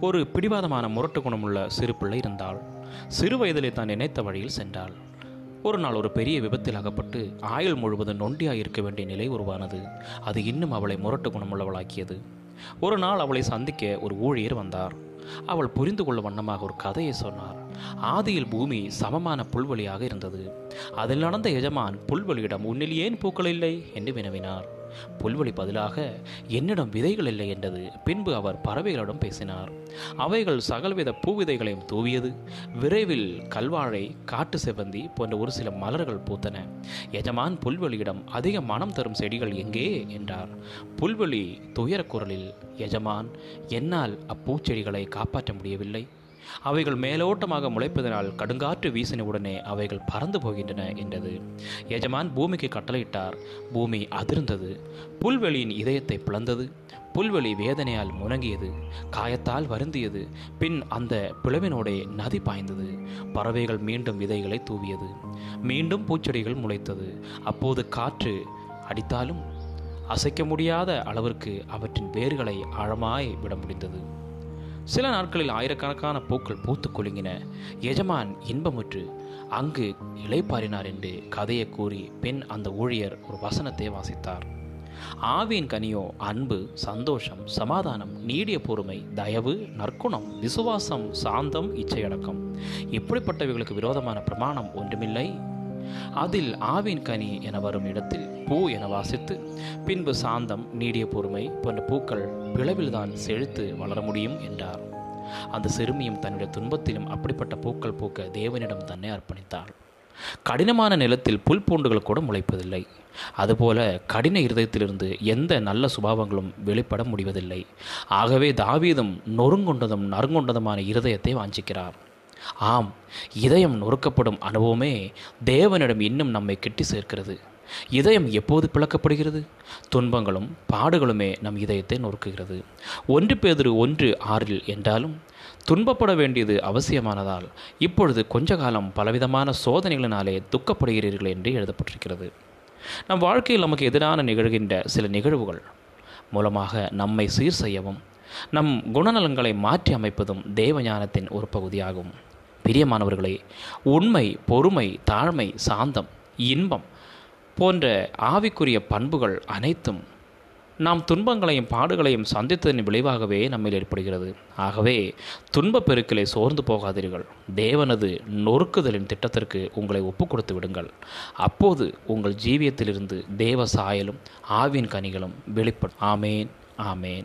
ஒரு பிடிவாதமான முரட்டு குணமுள்ள சிறு பிள்ளை இருந்தாள். சிறு வயதிலே தான் நினைத்த வழியில் சென்றாள். ஒரு நாள் ஒரு பெரிய விபத்தில் அகப்பட்டு ஆயுள் முழுவதும் நொண்டியாக இருக்க வேண்டிய நிலை உருவானது. அது இன்னும் அவளை முரட்டு குணமுள்ளவளாக்கியது. ஒரு நாள் அவளை சந்திக்க ஒரு ஊழியர் வந்தார். அவள் புரிந்து கொள்ள வண்ணமாக ஒரு கதையை சொன்னார். ஆதியில் பூமி சமமான புல்வெளியாக இருந்தது. அதில் நடந்த எஜமான் புல்வெளியிடம் உன்னில் ஏன் பூக்கள் இல்லை? என்று வினவினார். புல்வெளி பதிலாக என்னிடம் விதைகள் இல்லை என்றது. பின்பு அவர் பறவைகளிடம் பேசினார். அவைகள் சகல்வித பூவிதைகளையும் தூவியது. விரைவில் கல்வாழை காட்டு செவ்வந்தி போன்ற ஒரு சில மலர்கள் பூத்தன. எஜமான் புல்வெளியிடம் அதிக மனம் தரும் செடிகள் எங்கே? என்றார். புல்வெளி துயரக் குரலில் எஜமான் என்னால் அப்பூச்செடிகளை காப்பாற்ற முடியவில்லை. அவைகள் மேலோட்டமாக முளைப்பதனால் கடுங்காற்று வீசின உடனே அவைகள் பறந்து போகின்றன என்றது. எஜமான் பூமிக்கு கட்டளையிட்டார். பூமி அதிர்ந்தது. புல்வெளியின் இதயத்தை பிளந்தது. புல்வெளி வேதனையால் முணங்கியது காயத்தால் வருந்தியது. பின் அந்த பிளவினோடே நதி பாய்ந்தது. பறவைகள் மீண்டும் விதைகளை தூவியது. மீண்டும் பூச்செடிகள் முளைத்தது. அப்போது காற்று அடித்தாலும் அசைக்க முடியாத அளவிற்கு அவற்றின் வேர்களை ஆழமாய் விட முடிந்தது. சில நாட்களில் ஆயிரக்கணக்கான பூக்கள் பூத்து குலுங்கின. எஜமான் இன்பமுற்று அங்கு இளைப்பாறினார் என்று கதையை கூறி பெண் அந்த ஊழியர் ஒரு வசனத்தை வாசித்தார். ஆவியின் கனியோ அன்பு சந்தோஷம் சமாதானம் நீடிய பொறுமை தயவு நற்குணம் விசுவாசம் சாந்தம் இச்சையடக்கம். இப்படிப்பட்டவைகளுக்கு விரோதமான பிரமாணம் ஒன்றுமில்லை. அதில் ஆவின் கனி என வரும் இடத்தில் பூ என வாசித்து பின்பு சாந்தம் நீடிய பொறுமை போன்ற பூக்கள் பிளவில்தான் செழித்து வளர முடியும் என்றார். அந்த சிறுமியும் தன்னுடைய துன்பத்திலும் அப்படிப்பட்ட பூக்கள் பூக்க தேவனிடம் தன்னை அர்ப்பணித்தாள். கடினமான நிலத்தில் புல் பூண்டுகள் கூட முளைப்பதில்லை. அதுபோல கடின இருதயத்திலிருந்து எந்த நல்ல சுபாவங்களும் வெளிப்பட முடிவதில்லை. ஆகவே தாவீதம் நொறுங்கொண்டதும் நறுங்கொண்டதுமான இருதயத்தை வாஞ்சிக்கிறார். ஆம் இதயம் நொறுக்கப்படும் அனுபவமே தேவனிடம் இன்னும் நம்மை கெட்டி சேர்க்கிறது. இதயம் எப்போது பிளக்கப்படுகிறது? துன்பங்களும் பாடுகளுமே நம் இதயத்தை நொறுக்குகிறது. ஒன்று பேதிரு ஒன்று ஆறில் என்றாலும் துன்பப்பட வேண்டியது அவசியமானதால் இப்பொழுது கொஞ்ச காலம் பலவிதமான சோதனைகளினாலே துக்கப்படுகிறீர்கள் என்று எழுதப்பட்டிருக்கிறது. நம் வாழ்க்கையில் நமக்கு எதிரான நிகழ்கின்ற சில நிகழ்வுகள் மூலமாக நம்மை சீர் செய்யவும் நம் குணநலன்களை மாற்றி அமைப்பதும் தேவஞானத்தின் ஒரு பகுதியாகும். பிரியமானவர்களே உண்மை பொறுமை தாழ்மை சாந்தம் இன்பம் போன்ற ஆவிக்குரிய பண்புகள் அனைத்தும் நாம் துன்பங்களையும் பாடுகளையும் சந்தித்ததன் விளைவாகவே நம்மில் ஏற்படுகிறது. ஆகவே துன்பப் பெருக்கிலே சோர்ந்து போகாதீர்கள். தேவனது நொறுக்குதலின் திட்டத்திற்கு உங்களை ஒப்புக் கொடுத்து விடுங்கள். அப்போது உங்கள் ஜீவியத்திலிருந்து தேவ சாயலும் ஆவின் கனிகளும் வெளிப்படும். ஆமேன் ஆமேன்.